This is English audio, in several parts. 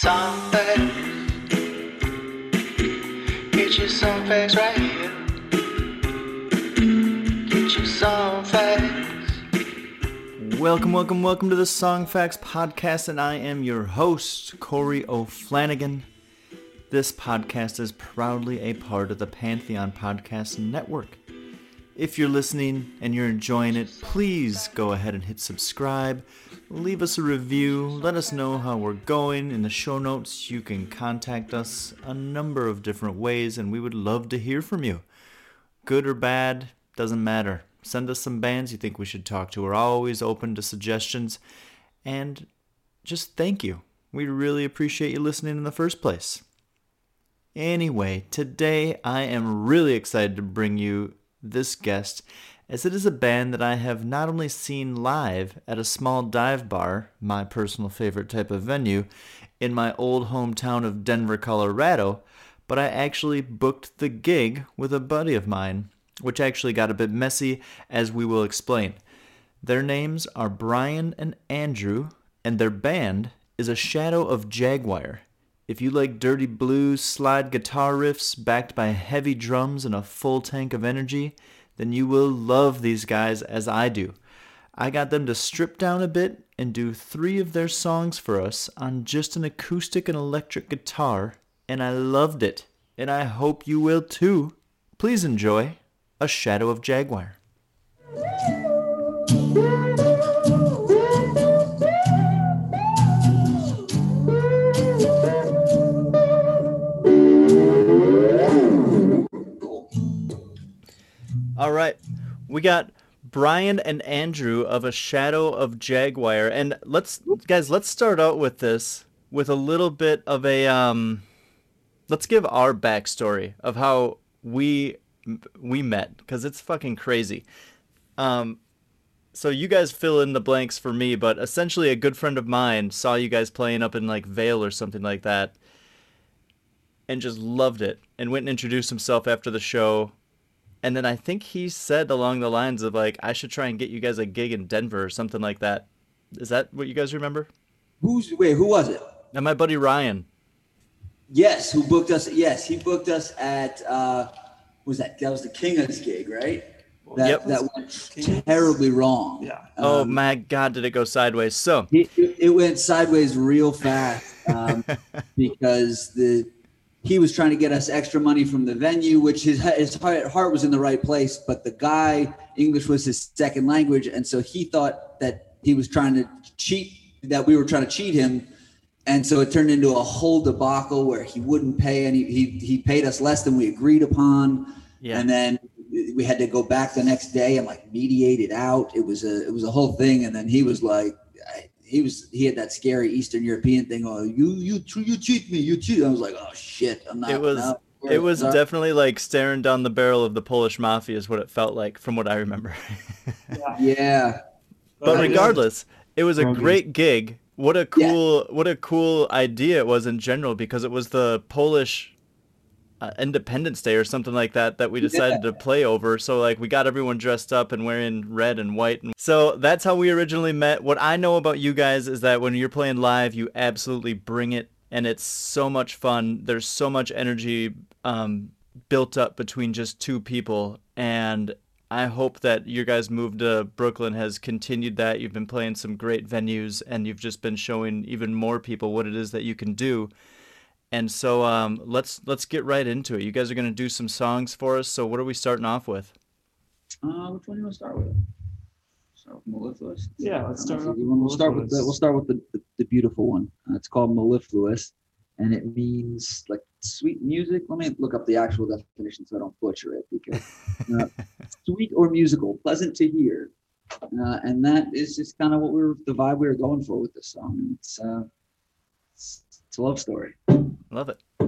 Facts. Get you some facts right here. Get you some facts. Welcome, welcome, welcome to the Songfacts Podcast, and I am your host, Corey O'Flanagan. This podcast is proudly a part of the Pantheon Podcast Network. If you're listening and you're enjoying it, please go ahead and hit subscribe, leave us a review, let us know how we're going. In the show notes, you can contact us a number of different ways, and we would love to hear from you. Good or bad, doesn't matter. Send us some bands you think we should talk to. We're always open to suggestions, and just thank you. We really appreciate you listening in the first place. Anyway, today I am really excited to bring you this guest, as it is a band that I have not only seen live at a small dive bar, my personal favorite type of venue, in my old hometown of Denver, Colorado, but I actually booked the gig with a buddy of mine, which actually got a bit messy, as we will explain. Their names are Brian and Andrew, and their band is a shadow of Jaguar. If you like dirty blues, slide guitar riffs backed by heavy drums and a full tank of energy, then you will love these guys as I do. I got them to strip down a bit and do three of their songs for us on just an acoustic and electric guitar, and I loved it, and I hope you will too. Please enjoy A Shadow of Jaguar. All right. We got Brian and Andrew of A Shadow of Jaguar. And let's guys, let's start out with this with a little bit of a um let's give our backstory of how we we met because it's fucking crazy. Um so you guys fill in the blanks for me, but essentially a good friend of mine saw you guys playing up in like Vail or something like that and just loved it and went and introduced himself after the show and then I think he said along the lines of like, I should try and get you guys a gig in Denver or something like that. Is that what you guys remember? Who's wait? Who was it? And my buddy Ryan. Yes, who booked us? Yes, he booked us at. uh Was that that was the King's gig, right? That, Yep. that went terribly wrong. Yeah. oh Um, my God, did it go sideways? So It, it- it went sideways real fast um, because the he was trying to get us extra money from the venue, which his his heart heart was in the right place, but the guy English was his second language, and so he thought that he was trying to cheat, that we were trying to cheat him, and so it turned into a whole debacle where he wouldn't pay any. He he paid us less than we agreed upon, Yeah. and then we had to go back the next day and like mediate it out. It was a it was a whole thing, and then he was like, he was he had that scary Eastern European thing. Oh, you you you cheat me, you cheat. I was like, oh shit, I'm not. it was no, it was sorry. definitely like staring down the barrel of the Polish mafia is what it felt like from what I remember. yeah. but Uh, regardless, it was a great gig. What a Yeah. cool what a cool idea it was in general because it was the Polish uh, Independence Day or something like that that we decided yeah. to play over. So like we got everyone dressed up and wearing red and white. And so that's how we originally met. What I know about you guys is that when you're playing live, you absolutely bring it, and it's so much fun. There's so much energy um, built up between just two people, and I hope that your guys' move to Brooklyn has continued that. You've been playing some great venues, and you've just been showing even more people what it is that you can do. And so um, let's let's get right into it. You guys are going to do some songs for us. So what are we starting off with? Uh, which one do you want to start with? Mellifluous. Yeah, let's start. With we'll start with the we'll start with the, the, the beautiful one. Uh, it's called mellifluous, and it means like sweet music. Let me look up the actual definition so I don't butcher it. Because uh, sweet or musical, pleasant to hear, uh, and that is just kind of what we're the vibe we were going for with this song. It's, uh, it's it's a love story. Love it.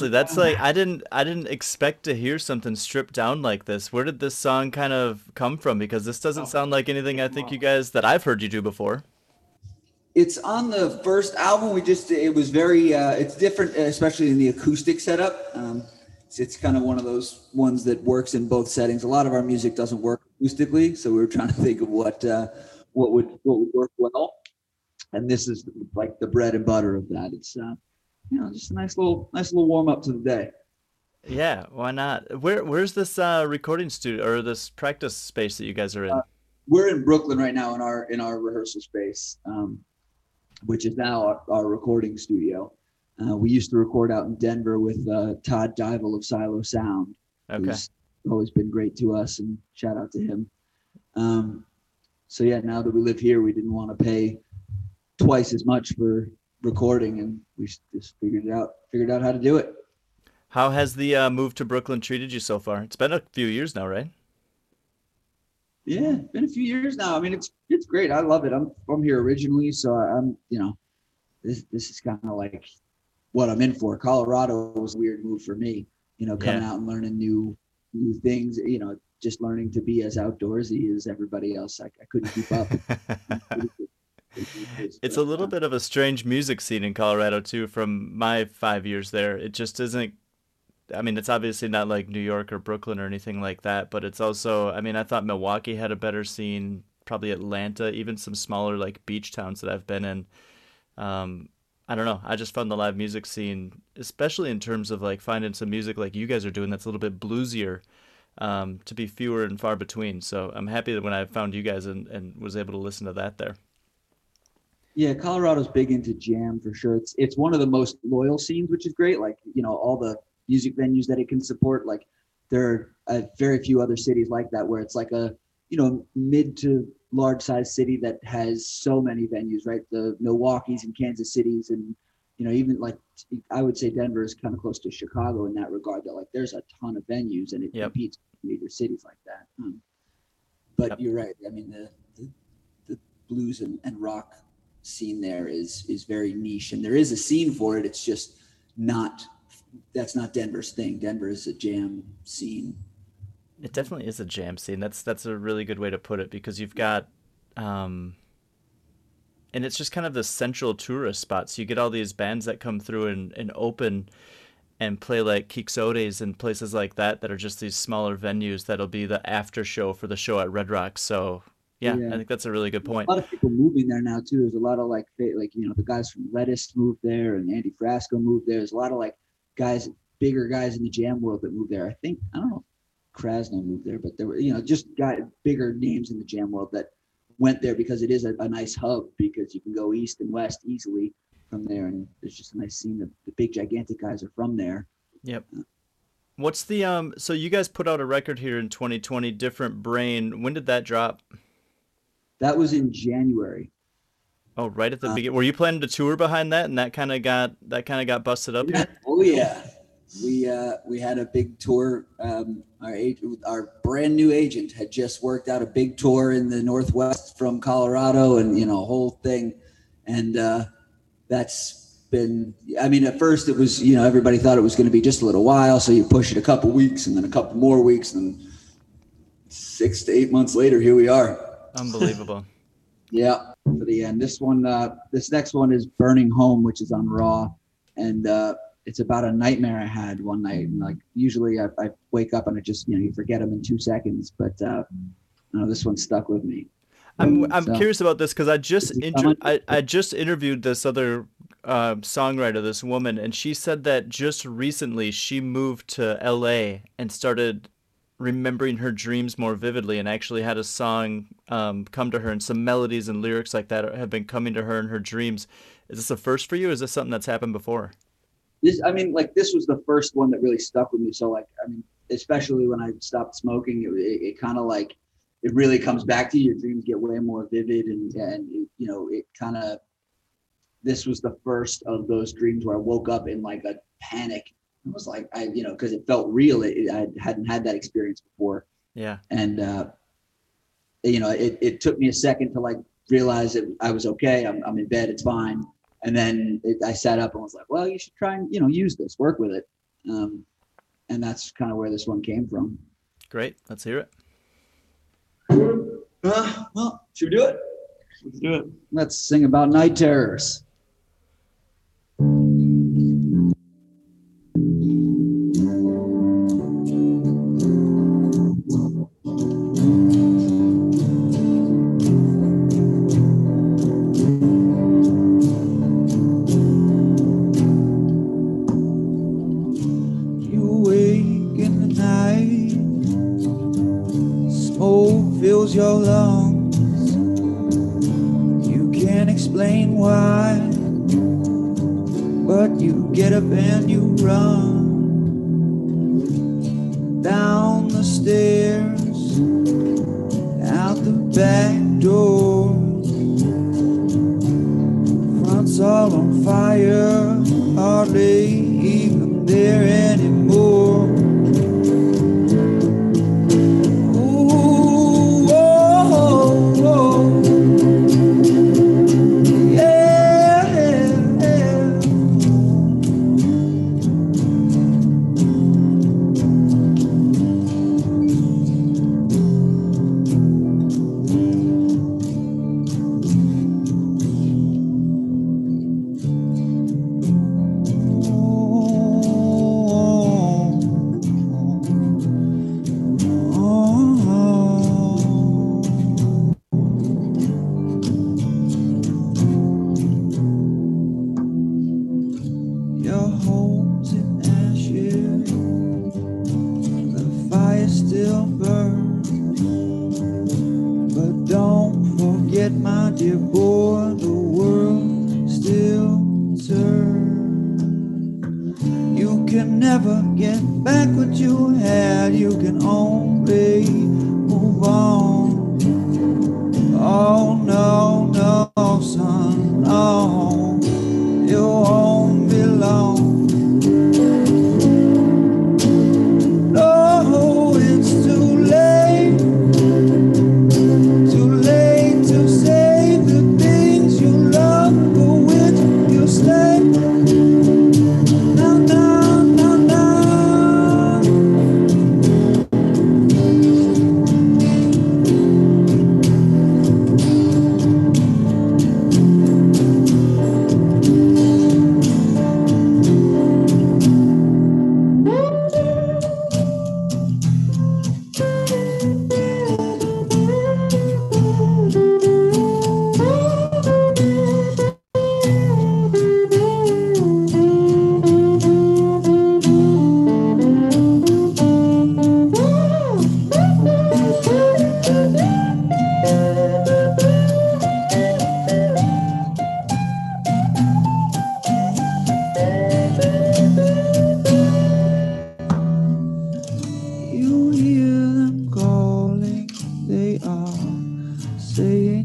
Honestly, that's like I didn't I didn't expect to hear something stripped down like this. Where did this song kind of come from? Because this doesn't sound like anything I think you guys that I've heard you do before. It's on the first album. We just it was very uh, it's different, especially in the acoustic setup. Um, it's, it's kind of one of those ones that works in both settings. A lot of our music doesn't work acoustically, so we were trying to think of what uh, what would what would work well. And this is like the bread and butter of that. It's uh, you know just a nice little nice little warm up to the day. Yeah, why not? Where where's this uh, recording studio or this practice space that you guys are in? Uh, we're in Brooklyn right now in our in our rehearsal space. Um, which is now our, our recording studio. Uh, we used to record out in Denver with uh, Todd Dival of Silo Sound, okay. who's always been great to us, and shout out to him. Um, so yeah, now that we live here, we didn't want to pay twice as much for recording, and we just figured it out. Figured out how to do it. How has the uh, move to Brooklyn treated you so far? It's been a few years now, right? Yeah, been a few years now. I mean, it's it's great. I love it. I'm from here originally, so I'm you know, this this is kind of like what I'm in for. Colorado was a weird move for me. You know, coming Yeah. out and learning new new things. You know, just learning to be as outdoorsy as everybody else. I, I couldn't keep up. it's a little bit of a strange music scene in Colorado too. From my five years there, it just isn't. I mean, it's obviously not like New York or Brooklyn or anything like that, but it's also. I mean, I thought Milwaukee had a better scene. Probably Atlanta, even some smaller like beach towns that I've been in. Um, I don't know. I just found the live music scene, especially in terms of like finding some music like you guys are doing that's a little bit bluesier, um, to be fewer and far between. So I'm happy that when I found you guys and, and was able to listen to that there. Yeah, Colorado's big into jam for sure. It's it's one of the most loyal scenes, which is great. Like you know, all the music venues that it can support. Like there are uh, very few other cities like that where it's like a you know mid to large size city that has so many venues. Right, the Milwaukee's and Kansas Cities, and you know even like I would say Denver is kind of close to Chicago in that regard. That like there's a ton of venues and it Yep. competes with major cities like that. Um, but Yep. you're right. I mean the the, the blues and, and rock scene there is is very niche and there is a scene for it it's just not that's not denver's thing denver is a jam scene It definitely is a jam scene. That's that's a really good way to put it because you've got, um, and it's just kind of the central tourist spot. So you get all these bands that come through and, and open and play like Quixotes and places like that that are just these smaller venues that'll be the after show for the show at Red Rocks. So yeah, Yeah. I think that's a really good point. a lot of people moving there now too there's a lot of like like you know the guys from lettuce moved there and andy frasco moved there there's a lot of like guys bigger guys in the jam world that moved there i think i don't know if krasno moved there but there were you know just guy bigger names in the jam world that went there because it is a, a nice hub because you can go east and west easily from there and there's just a nice scene the, the big gigantic guys are from there Yep. What's the um? So you guys put out a record here in 2020, Different Brain. When did that drop? That was in january Oh, right at the Uh, beginning. Were you planning to tour behind that, and that kind of got that kind of got busted up here? Oh yeah, we uh, we had a big tour. Um, our ag- our brand new agent had just worked out a big tour in the Northwest from Colorado, and you know, a whole thing. And uh, that's been. I mean, at first it was you know everybody thought it was going to be just a little while, so you push it a couple weeks, and then a couple more weeks, and six to eight months later, here we are. Unbelievable. Yeah, for the end. This one, uh, this next one is Burning Home, which is on Raw, and uh, it's about a nightmare I had one night. And like usually, I, I wake up and I just you know you forget them in two seconds, but uh, no, this one stuck with me. I'm I'm So- curious about this because I just inter- I, I just interviewed this other uh, songwriter, this woman, and she said that just recently she moved to L.A. and started remembering her dreams more vividly, and actually had a song um, come to her, and some melodies and lyrics like that have been coming to her in her dreams. Is this a first for you? Is this something that's happened before? This, I mean, like this was the first one that really stuck with me. So like, I mean, especially when I stopped smoking, it, it, it kind of like it really comes back to you. Your dreams get way more vivid, and and it, you know, it kind of. This was the first of those dreams where I woke up in like a panic. It was like I, you know, because it felt real. It, it, I hadn't had that experience before, Yeah. and uh, you know, it, it took me a second to like realize that I was okay. I'm, I'm in bed. It's fine. and then it, I sat up and was like, well, you should try and you know use this, work with it, um, and that's kind of where this one came from. Great. Let's hear it. Uh, well, should we do it? Let's do it. Let's sing about night terrors. Get back what you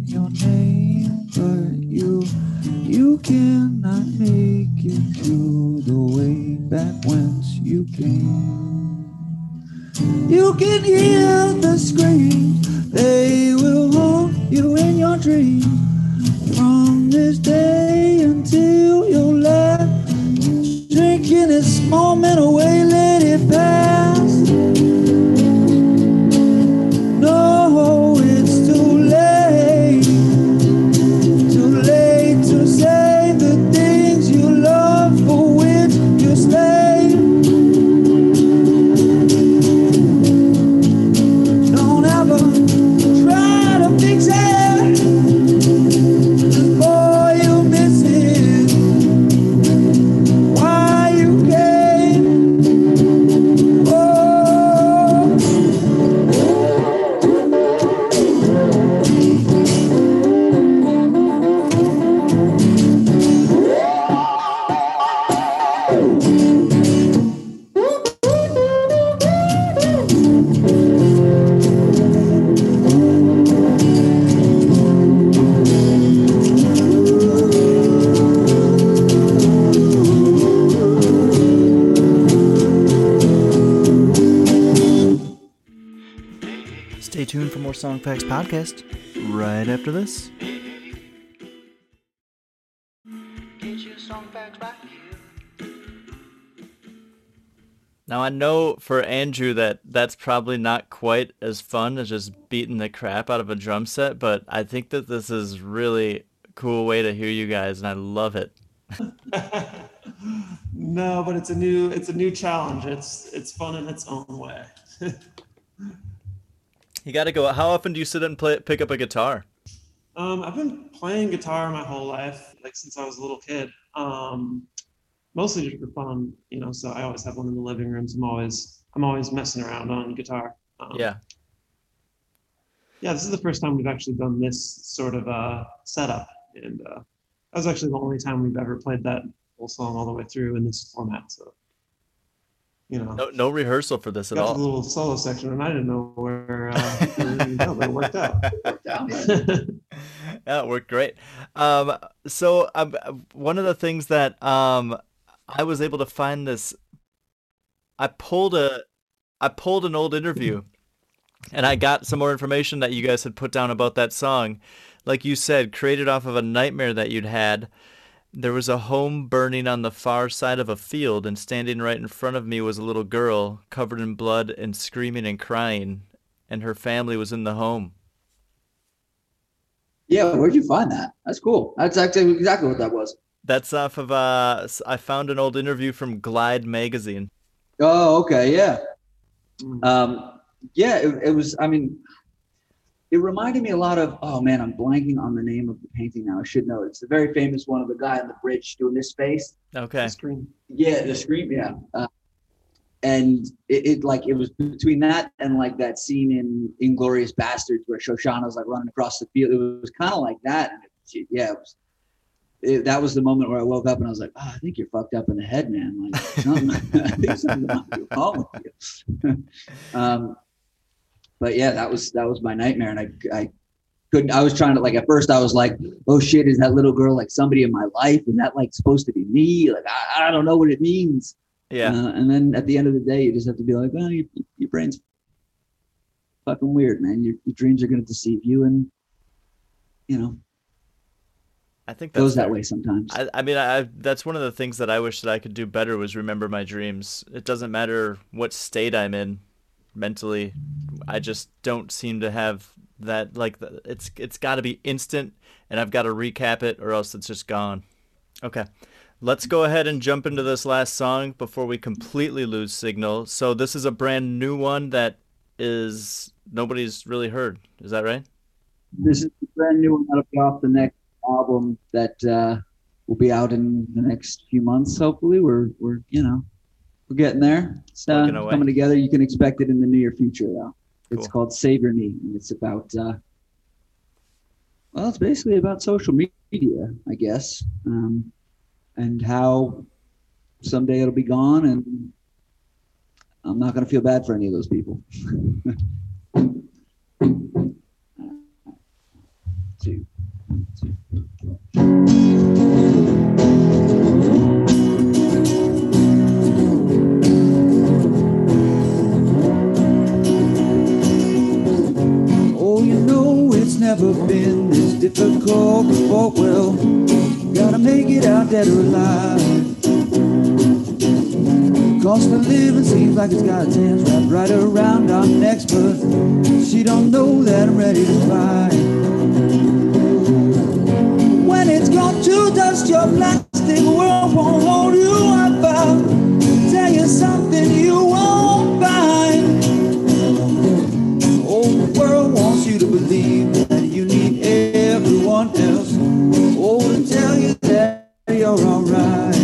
your name, but you, you cannot make Podcast right after this. Now I know for Andrew that that's probably not quite as fun as just beating the crap out of a drum set, but I think that this is really cool way to hear you guys, and I love it. no, but it's a new it's a new challenge. It's it's fun in its own way. you got to go. How often do you sit and play pick up a guitar? Um, I've been playing guitar my whole life, like since I was a little kid. Um, mostly just for fun, you know. So I always have one in the living rooms. I'm always I'm always messing around on guitar. Um, yeah. Yeah, this is the first time we've actually done this sort of uh, setup, and uh, that was actually the only time we've ever played that whole song all the way through in this format. So you know, no, no rehearsal for this at all. a little solo section, and I didn't know where, uh, where but it worked out. It worked out. yeah, it worked great. Um, so um, one of the things that um, I was able to find this, I pulled a, I pulled an old interview, and I got some more information that you guys had put down about that song. Like you said, created off of a nightmare that you'd had there was a home burning on the far side of a field, and standing right in front of me was a little girl covered in blood and screaming and crying, and her family was in the home. Yeah, where'd you find that? That's cool. That's actually exactly what that was. That's off of uh I found an old interview from Glide magazine. Oh, okay, yeah. Hmm. Um yeah, it, it was I mean it reminded me a lot of oh man i'm blanking on the name of the painting now i should know it's the very famous one of the guy on the bridge doing this face okay the scream yeah the scream yeah uh, and it, it, like it was between that and like that scene in Inglourious Basterds where Shosanna's like running across the field. It was kind of like that. And it, yeah, it was, it, that was the moment where I woke up and I was like, oh, I think you're fucked up in the head, man. Like something, I think something wrong with you. um, but yeah, that was that was my nightmare, and I I couldn't. I was trying to like at first I was like, oh shit, is that little girl like somebody in my life? Is that like supposed to be me? Like I, I don't know what it means. Yeah. Uh, and then at the end of the day, you just have to be like, well, your, your brain's fucking weird, man. Your, your dreams are going to deceive you, and you know. I think that goes that way sometimes. I, I mean, I, that's one of the things that I wish that I could do better was remember my dreams. It doesn't matter what state I'm in mentally. I just don't seem to have that like it's it's got to be instant and I've got to recap it or else it's just gone. Okay. Let's go ahead and jump into this last song before we completely lose signal. So this is a brand new one that is nobody's really heard. Is that right? This is a brand new one that'll be off the next album that uh, will be out in the next few months. Hopefully, we're we're you know we're getting there. It's uh, coming together. You can expect it in the near future, though. It's called Savior Me, and it's about, uh, well, it's basically about social media, I guess, um, and how someday it'll be gone, and I'm not going to feel bad for any of those people. two, two. Never been this difficult before. Well, gotta make it out dead or alive. Cost of living seems like it's got its hands wrapped right around our necks, but she don't know that I'm ready to fight. When it's gone to dust, your plastic you're alright.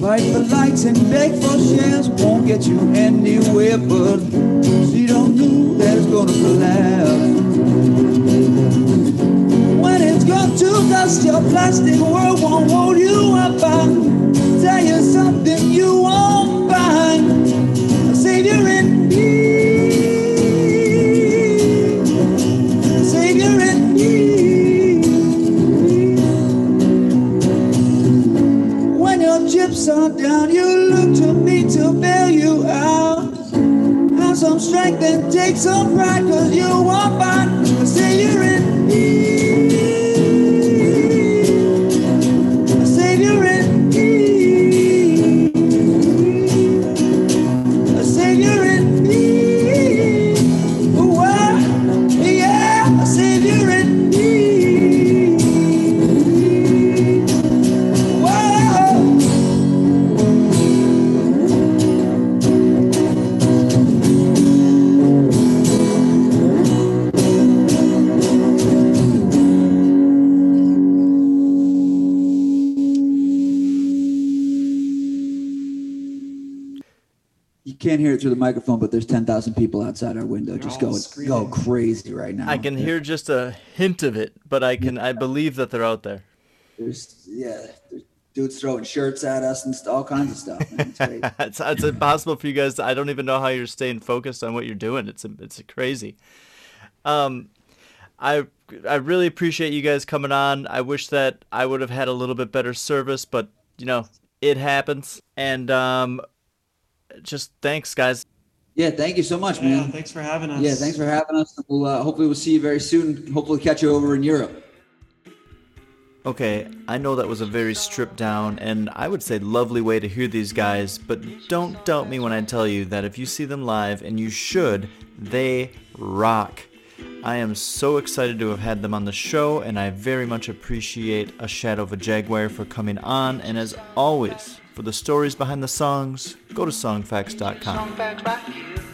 Fight for likes and beg for shares won't get you anywhere, but she don't know that it's gonna collapse. When it's gone to dust, your plastic world won't hold you up. I'll tell you something you won't take some pride, cause you are fine. There's 10,000 people outside our window just all going screaming. go crazy right now. I can hear just a hint of it, but I can I believe that they're out there. There's yeah, there's dudes throwing shirts at us and st- all kinds of stuff. man. It's great. it's, it's impossible for you guys. I don't even know how you're staying focused on what you're doing. It's it's crazy. Um, I I really appreciate you guys coming on. I wish that I would have had a little bit better service, but you know it happens. And um, just thanks, guys. Yeah, thank you so much, Yeah, man. thanks for having us. Yeah, thanks for having us. We'll uh, hopefully we'll see you very soon. Hopefully catch you over in Europe. Okay, I know that was a very stripped down and I would say lovely way to hear these guys, but don't doubt me when I tell you that if you see them live, and you should, they rock. I am so excited to have had them on the show, and I very much appreciate A Shadow of a Jaguar for coming on. And as always, for the stories behind the songs, go to songfacts.com.